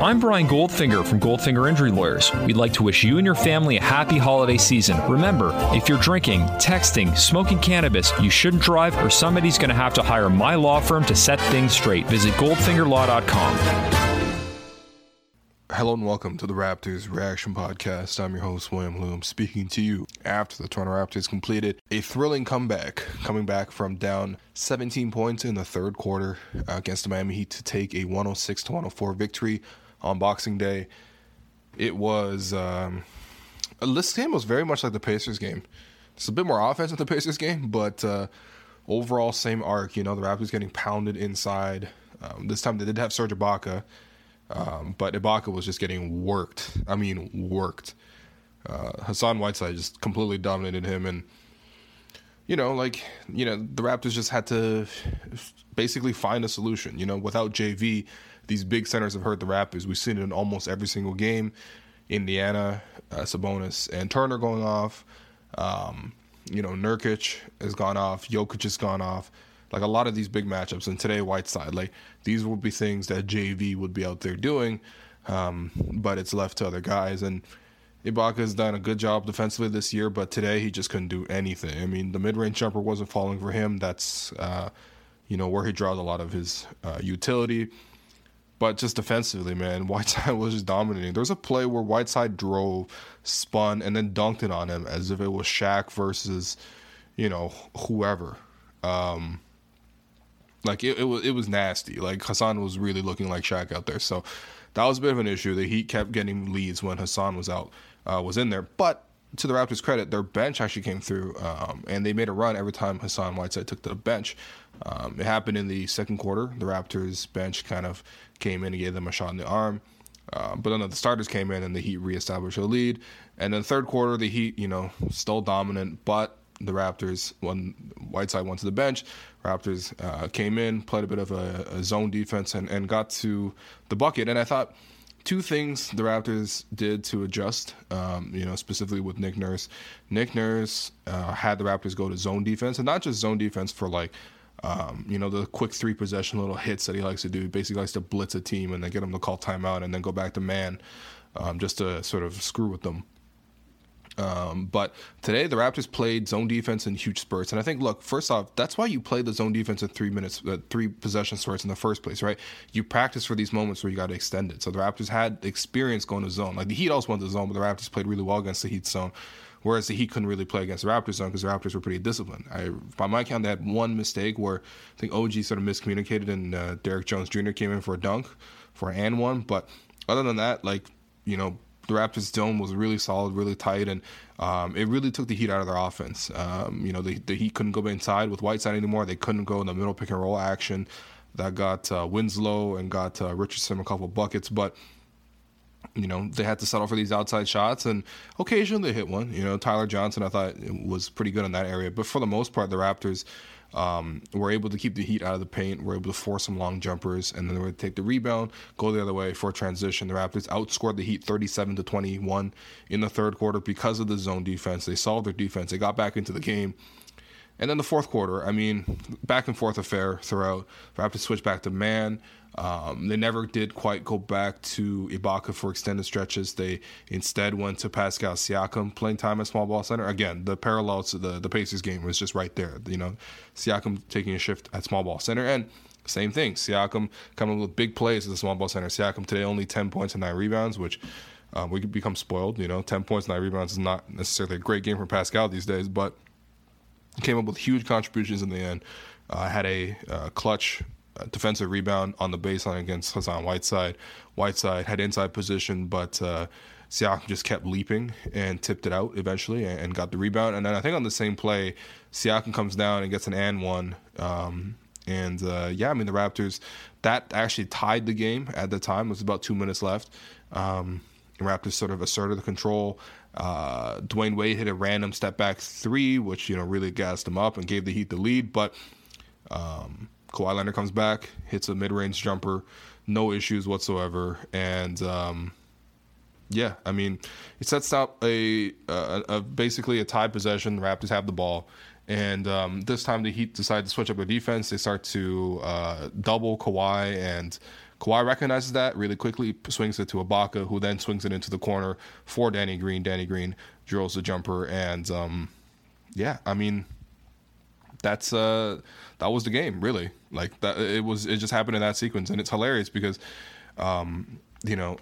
I'm Brian Goldfinger from Goldfinger Injury Lawyers. We'd like to wish you and your family a happy holiday season. Remember, if you're drinking, texting, smoking cannabis, you shouldn't drive, or somebody's going to have to hire my law firm to set things straight. Visit goldfingerlaw.com. Hello and welcome to the Raptors Reaction Podcast. I'm your host, William Lou, speaking to you after the Toronto Raptors completed a thrilling comeback, coming back from down 17 points in the third quarter against the Miami Heat to take a 106 104 victory on Boxing Day. It was um, this game was very much like the Pacers game. It's a bit more offense than the Pacers game, but uh, overall same arc. You know, the Raptors getting pounded inside. Um, this time they did have Serge Ibaka, um, but Ibaka was just getting worked. I mean, worked. Uh, Hassan Whiteside just completely dominated him, and you know, like you know, the Raptors just had to basically find a solution. You know, without JV, these big centers have hurt the Raptors. We've seen it in almost every single game. Indiana, uh, Sabonis, and Turner going off. Um, you know, Nurkic has gone off. Jokic has gone off. Like a lot of these big matchups, and today Whiteside, like these would be things that JV would be out there doing, um, but it's left to other guys. And Ibaka's done a good job defensively this year, but today he just couldn't do anything. I mean, the mid-range jumper wasn't falling for him. That's uh, you know where he draws a lot of his uh, utility. But just defensively, man, Whiteside was just dominating. There was a play where Whiteside drove, spun, and then dunked it on him as if it was Shaq versus, you know, whoever. Um, like it, it was it was nasty. Like Hassan was really looking like Shaq out there. So that was a bit of an issue. The Heat kept getting leads when Hassan was out, uh, was in there. But to the Raptors' credit, their bench actually came through, um, and they made a run every time Hassan Whiteside took to the bench. Um, it happened in the second quarter. The Raptors' bench kind of came in and gave them a shot in the arm. Uh, but then the starters came in and the Heat reestablished a lead. And then third quarter, the Heat, you know, still dominant, but the Raptors, when Whiteside went to the bench, Raptors uh, came in, played a bit of a, a zone defense, and, and got to the bucket. And I thought two things the Raptors did to adjust, um, you know, specifically with Nick Nurse. Nick Nurse uh, had the Raptors go to zone defense, and not just zone defense for like um, you know, the quick three possession little hits that he likes to do. He basically likes to blitz a team and then get them to call timeout and then go back to man um, just to sort of screw with them. Um, but today the Raptors played zone defense in huge spurts, and I think, look, first off, that's why you play the zone defense in three minutes, uh, three possession spurts in the first place, right? You practice for these moments where you got to extend it. So the Raptors had experience going to zone. Like the Heat also went to zone, but the Raptors played really well against the Heat zone. Whereas Heat couldn't really play against the Raptors zone because the Raptors were pretty disciplined. I, by my count, they had one mistake where I think OG sort of miscommunicated and uh, Derrick Jones Jr. came in for a dunk, for an and one. But other than that, like you know, the Raptors dome was really solid, really tight, and um, it really took the Heat out of their offense. Um, you know, the, the Heat couldn't go inside with Whiteside anymore. They couldn't go in the middle pick and roll action. That got uh, Winslow and got uh, Richardson a couple buckets, but you know, they had to settle for these outside shots, and occasionally they hit one. You know, Tyler Johnson, I thought was pretty good in that area, but for the most part, the Raptors um, were able to keep the heat out of the paint, were able to force some long jumpers, and then they would take the rebound, go the other way for a transition. The Raptors outscored the Heat 37 to 21 in the third quarter because of the zone defense. They solved their defense. They got back into the game. And then the fourth quarter, I mean, back and forth affair throughout. The Raptors switched back to man. Um, they never did quite go back to Ibaka for extended stretches. They instead went to Pascal Siakam playing time at small ball center. Again, the parallels to the, the Pacers game was just right there. You know, Siakam taking a shift at small ball center. And same thing, Siakam coming up with big plays at small ball center. Siakam today only 10 points and 9 rebounds, which um, we could become spoiled. You know, 10 points, 9 rebounds is not necessarily a great game for Pascal these days, but came up with huge contributions in the end. Uh, had a uh, clutch defensive rebound on the baseline against Hassan Whiteside. Whiteside had inside position, but uh, Siakam just kept leaping and tipped it out eventually and, and, got the rebound. And then I think on the same play, Siakam comes down and gets an and one. Um, And uh, yeah, I mean the Raptors that actually tied the game at the time. It was about two minutes left. Um, the Raptors sort of asserted the control. Uh, Dwyane Wade hit a random step back three, which you know really gassed them up and gave the Heat the lead. But um, Kawhi Leonard comes back, hits a mid-range jumper, no issues whatsoever, and um, yeah, I mean, it sets up a, a, a, basically a tied possession. The Raptors have the ball, and um, this time the Heat decide to switch up their defense. They start to uh, double Kawhi, and Kawhi recognizes that really quickly, swings it to Ibaka, who then swings it into the corner for Danny Green. Danny Green drills the jumper, and um, yeah, I mean, that's uh, that was the game, really. Like that, it was. It just happened in that sequence, and it's hilarious because. Um, you know,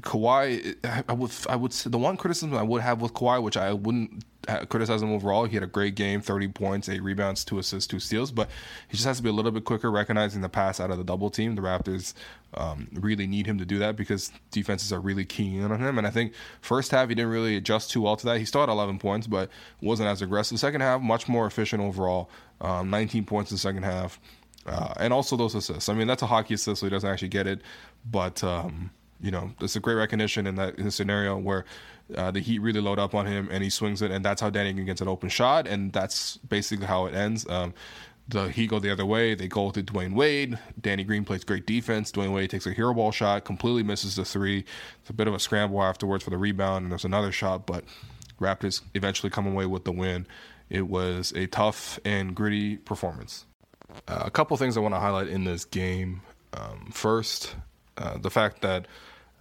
Kawhi. I would, I would. Say the one criticism I would have with Kawhi, which I wouldn't criticize him overall, he had a great game, thirty points, eight rebounds, two assists, two steals. But he just has to be a little bit quicker, recognizing the pass out of the double team. The Raptors um, really need him to do that because defenses are really keying in on him. And I think first half he didn't really adjust too well to that. He still had eleven points, but wasn't as aggressive. Second half, much more efficient overall. Um, Nineteen points in the second half. Uh, and also those assists. I mean, that's a hockey assist, so he doesn't actually get it. But um, you know, it's a great recognition in that in scenario where uh, the Heat really load up on him and he swings it, and that's how Danny Green gets an open shot, and that's basically how it ends. Um, the Heat go the other way. They go to Dwyane Wade. Danny Green plays great defense. Dwyane Wade takes a hero ball shot, completely misses the three. It's a bit of a scramble afterwards for the rebound, and there's another shot, but Raptors eventually come away with the win. It was a tough and gritty performance. Uh, a couple things I want to highlight in this game. Um, first, uh, the fact that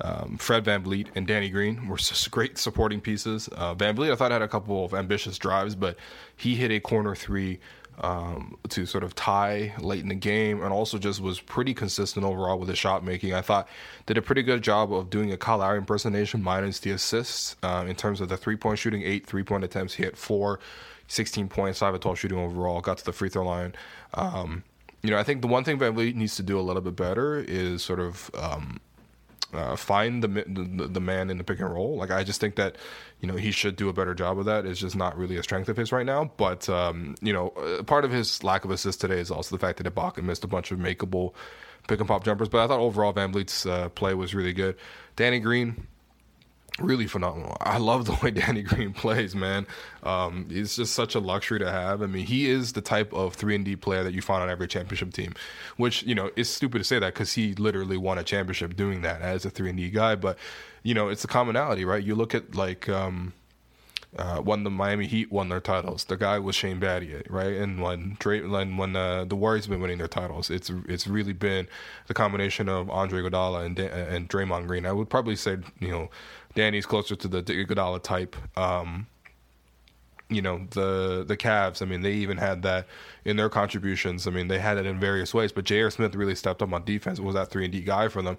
um, Fred VanVleet and Danny Green were great supporting pieces. Uh, VanVleet, I thought, had a couple of ambitious drives, but he hit a corner three um, to sort of tie late in the game and also just was pretty consistent overall with his shot making. I thought did a pretty good job of doing a Kyle Lowry impersonation minus the assists uh, in terms of the three point shooting, eight three point attempts. He had four, 16 points, 5 of 12 shooting overall, got to the free throw line. Um, you know, I think the one thing Van VanVleet needs to do a little bit better is sort of um, uh, find the, the, the man in the pick and roll. Like I just think that you know he should do a better job of that. It's just not really a strength of his right now. But um, you know, uh, part of his lack of assist today is also the fact that Ibaka missed a bunch of makeable pick and pop jumpers. But I thought overall VanVleet's uh, play was really good. Danny Green, really phenomenal. I love the way Danny Green plays, man. Um, it's just such a luxury to have. I mean, he is the type of three and D player that you find on every championship team, which you know it's stupid to say that because he literally won a championship doing that as a three and D guy. But you know, it's a commonality, right? You look at like. Um, uh, when the Miami Heat won their titles, the guy was Shane Battier, right? And when Dray, when, when uh, the Warriors been winning their titles, it's it's really been the combination of Andre Iguodala and and Draymond Green. I would probably say you know Danny's closer to the Iguodala type. Um, you know the the Cavs. I mean, they even had that in their contributions. I mean, they had it in various ways. But J.R. Smith really stepped up on defense. Was that three and D guy for them?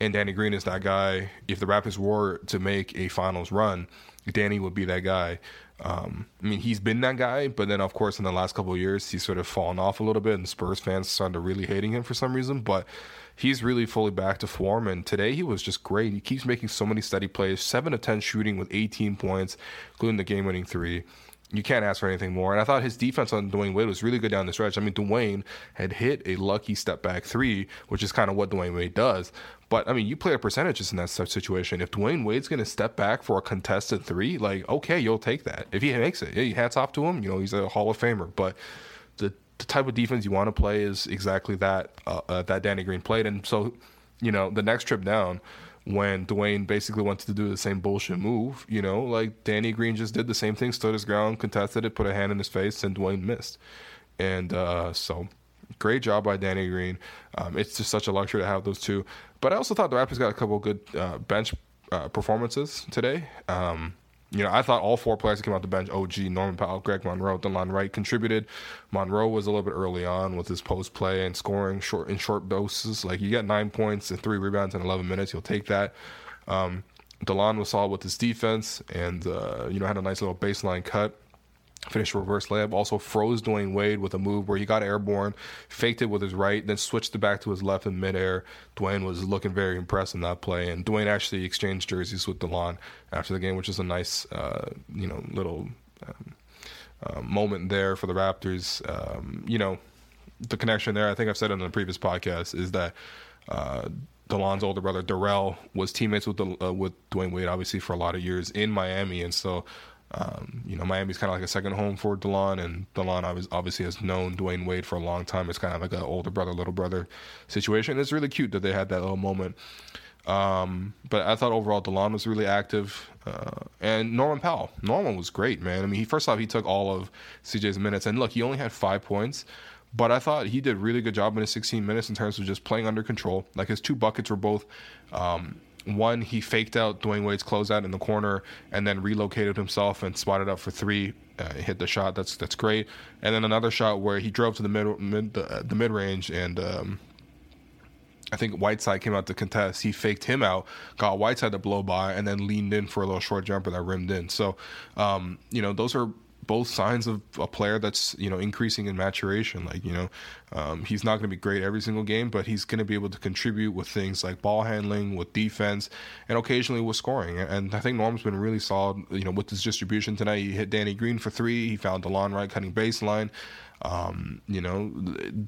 And Danny Green is that guy. If the Raptors were to make a finals run, Danny would be that guy. Um, I mean, he's been that guy, but then of course in the last couple of years he's sort of fallen off a little bit, and Spurs fans started really hating him for some reason. But he's really fully back to form. And today he was just great. He keeps making so many steady plays, seven of ten shooting with 18 points, including the game-winning three. You can't ask for anything more. And I thought his defense on Dwyane Wade was really good down the stretch. I mean, Dwyane had hit a lucky step back three, which is kind of what Dwyane Wade does. But I mean, you play a percentages in that situation. If Dwyane Wade's going to step back for a contested three, like okay, you'll take that. If he makes it, yeah, hats off to him. You know, he's a Hall of Famer. But the the type of defense you want to play is exactly that uh, uh, that Danny Green played. And so, you know, the next trip down, when Dwyane basically wanted to do the same bullshit move, you know, like Danny Green just did the same thing, stood his ground, contested it, put a hand in his face, and Dwyane missed. And uh, so, great job by Danny Green. Um, it's just such a luxury to have those two. But I also thought the Raptors got a couple good uh, bench uh, performances today. Um, you know, I thought all four players that came off the bench, OG, Norman Powell, Greg Monroe, Delon Wright contributed. Monroe was a little bit early on with his post play and scoring short in short doses. Like you get nine points and three rebounds in 11 minutes, you'll take that. Um, Delon was solid with his defense and, uh, you know, had a nice little baseline cut finished reverse layup. Also froze Dwyane Wade with a move where he got airborne, faked it with his right, then switched it back to his left in midair. Dwyane was looking very impressed in that play, and Dwyane actually exchanged jerseys with Delon after the game, which is a nice, uh, you know, little um, uh, moment there for the Raptors. Um, you know, the connection there, I think I've said it in the previous podcast, is that uh, Delon's older brother Darrell was teammates with the, uh, with Dwyane Wade, obviously for a lot of years in Miami, and so um, you know Miami's kind of like a second home for Delon, and Delon obviously has known Dwyane Wade for a long time. It's kind of like an older brother little brother situation. It's really cute that they had that little moment. Um, but I thought overall Delon was really active, uh, and Norman Powell. Norman was great, man. I mean, he first off he took all of CJ's minutes, and look, he only had five points, but I thought he did a really good job in his 16 minutes in terms of just playing under control. Like his two buckets were both. Um, one, he faked out Dwyane Wade's closeout in the corner and then relocated himself and spotted up for three. Uh, hit the shot. That's that's great. And then another shot where he drove to the mid, mid the, the mid range and um, I think Whiteside came out to contest. He faked him out, got Whiteside to blow by, and then leaned in for a little short jumper that rimmed in. So, um, you know, those are both signs of a player that's you know increasing in maturation. Like you know, um, he's not going to be great every single game, but he's going to be able to contribute with things like ball handling, with defense, and occasionally with scoring. And I think Norm's been really solid. You know, with his distribution tonight, he hit Danny Green for three. He found Delon Wright cutting baseline. Um, you know,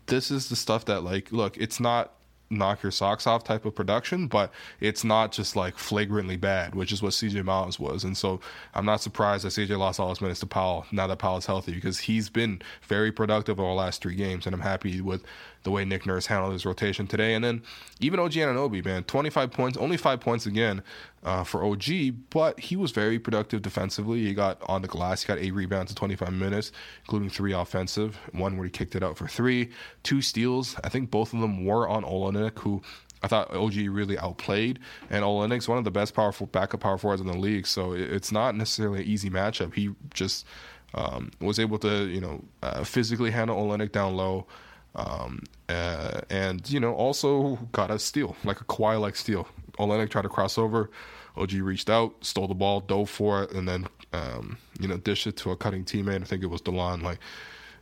this is the stuff that like, look, it's not knock your socks off type of production, but it's not just like flagrantly bad, which is what CJ Miles was. And so I'm not surprised that CJ lost all his minutes to Powell now that Powell's healthy because he's been very productive over the last three games, and I'm happy with the way Nick Nurse handled his rotation today. And then even OG Anunoby, man, 25 points, only five points again uh, for OG, but he was very productive defensively. He got on the glass, he got eight rebounds in 25 minutes, including three offensive, one where he kicked it out for three, two steals. I think both of them were on Olynyk, who I thought OG really outplayed, and Olynyk's one of the best powerful backup power forwards in the league. So it's not necessarily an easy matchup. He just um, was able to, you know, uh, physically handle Olynyk down low. Um, uh, and you know, also got a steal, like a Kawhi like steal. Olynyk tried to cross over. OG reached out, stole the ball, dove for it, and then um, you know dished it to a cutting teammate. I think it was Delon. Like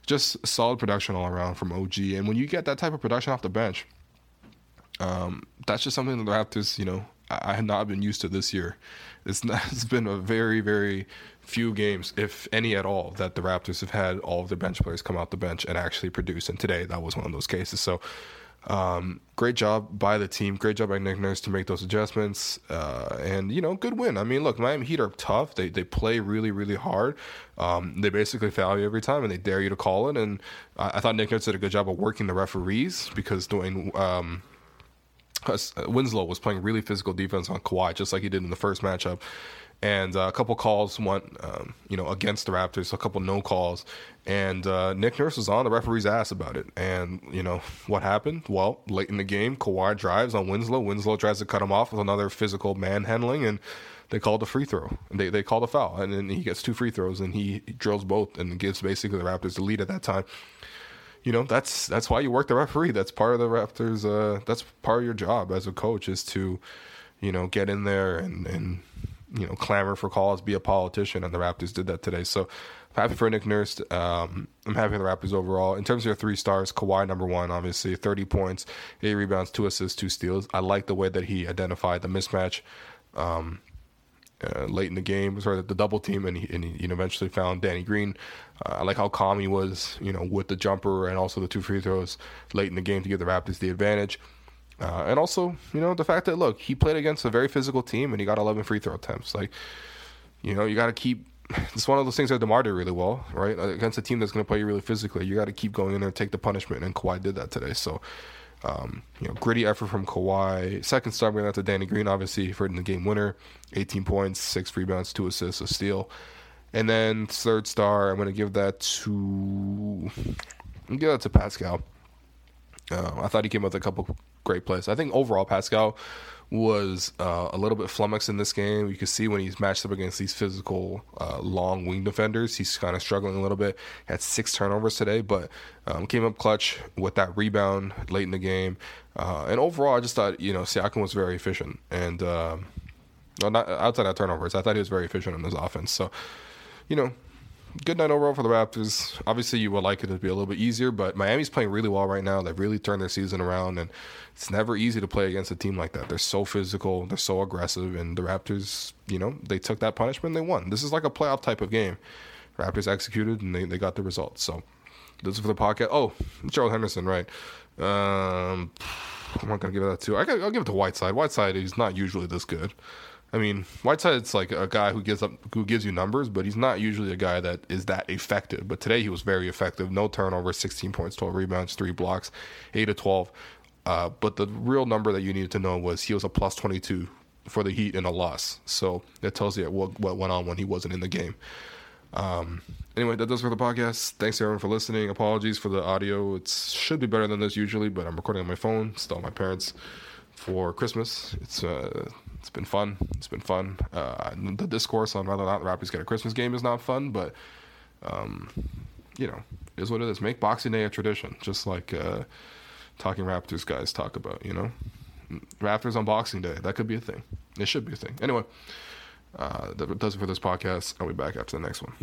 just solid production all around from OG. And when you get that type of production off the bench, um, that's just something that the Raptors, you know, I, I have not been used to this year. It's, not, it's been a very, very few games, if any at all, that the Raptors have had all of their bench players come out the bench and actually produce. And today, that was one of those cases. So, um, great job by the team. Great job by Nick Nurse to make those adjustments. Uh, and, you know, good win. I mean, look, Miami Heat are tough. They, they play really, really hard. Um, they basically foul you every time and they dare you to call it. And I, I thought Nick Nurse did a good job of working the referees because Dwyane. Um, Winslow was playing really physical defense on Kawhi, just like he did in the first matchup and uh, a couple calls went, um, you know, against the Raptors, a couple no calls, and uh, Nick Nurse was on the referee's ass about it. And you know what happened? Well, late in the game, Kawhi drives on Winslow. Winslow tries to cut him off with another physical manhandling, and they called a free throw. They they called a foul, and then he gets two free throws, and he, he drills both, and gives basically the Raptors the lead at that time. You know that's that's why you work the referee. That's part of the Raptors. Uh, that's part of your job as a coach is to, you know, get in there and and you know, clamor for calls, be a politician, and the Raptors did that today. So I'm happy for Nick Nurse. Um, I'm happy for the Raptors overall. In terms of your three stars, Kawhi number one, obviously, 30 points, eight rebounds, two assists, two steals. I like the way that he identified the mismatch um, uh, late in the game, sorry, the double team, and he, and he eventually found Danny Green. Uh, I like how calm he was, you know, with the jumper and also the two free throws late in the game to give the Raptors the advantage. Uh, and also, you know, the fact that look, he played against a very physical team and he got 11 free throw attempts. Like, you know, you got to keep. It's one of those things that Demar did really well, right? Against a team that's going to play you really physically, you got to keep going in there and take the punishment. And Kawhi did that today. So, um, you know, gritty effort from Kawhi. Second star, going out to Danny Green, obviously, for the game winner. 18 points, six rebounds, two assists, a steal. And then third star, I'm going to give that to. give that to Pascal. Uh, I thought he came with a couple great plays. I think overall Pascal was uh, a little bit flummoxed in this game. You can see when he's matched up against these physical, uh, long wing defenders, he's kind of struggling a little bit. Had six turnovers today, but um, came up clutch with that rebound late in the game. Uh, and overall, I just thought you know Siakam was very efficient, and um, well, not outside of turnovers, I thought he was very efficient in his offense. So, you know, good night overall for the Raptors. Obviously, you would like it to be a little bit easier, but Miami's playing really well right now. They've really turned their season around, and it's never easy to play against a team like that. They're so physical, they're so aggressive, and the Raptors, you know, they took that punishment, they won. This is like a playoff type of game. Raptors executed, and they, they got the results. So, this is for the podcast. Oh, Gerald Henderson, right? Um, I'm not gonna give it that to. I will give it to Whiteside. Whiteside, is not usually this good. I mean, Whiteside's like a guy who gives up, who gives you numbers, but he's not usually a guy that is that effective. But today he was very effective. No turnovers, 16 points, 12 rebounds, three blocks, eight to 12. Uh, but the real number that you needed to know was he was a plus 22 for the Heat in a loss. So that tells you what, what went on when he wasn't in the game. Um, anyway, that does for the podcast. Thanks everyone for listening. Apologies for the audio. It should be better than this usually, but I'm recording on my phone. Still my parents for Christmas. It's uh, it's been fun. It's been fun. Uh, the discourse on whether or not the Raptors get a Christmas game is not fun, but um, you know, is what it is. Make Boxing Day a tradition, just like uh, talking Raptors guys talk about. You know, Raptors on Boxing Day. That could be a thing. It should be a thing. Anyway, uh, that does it for this podcast. I'll be back after the next one.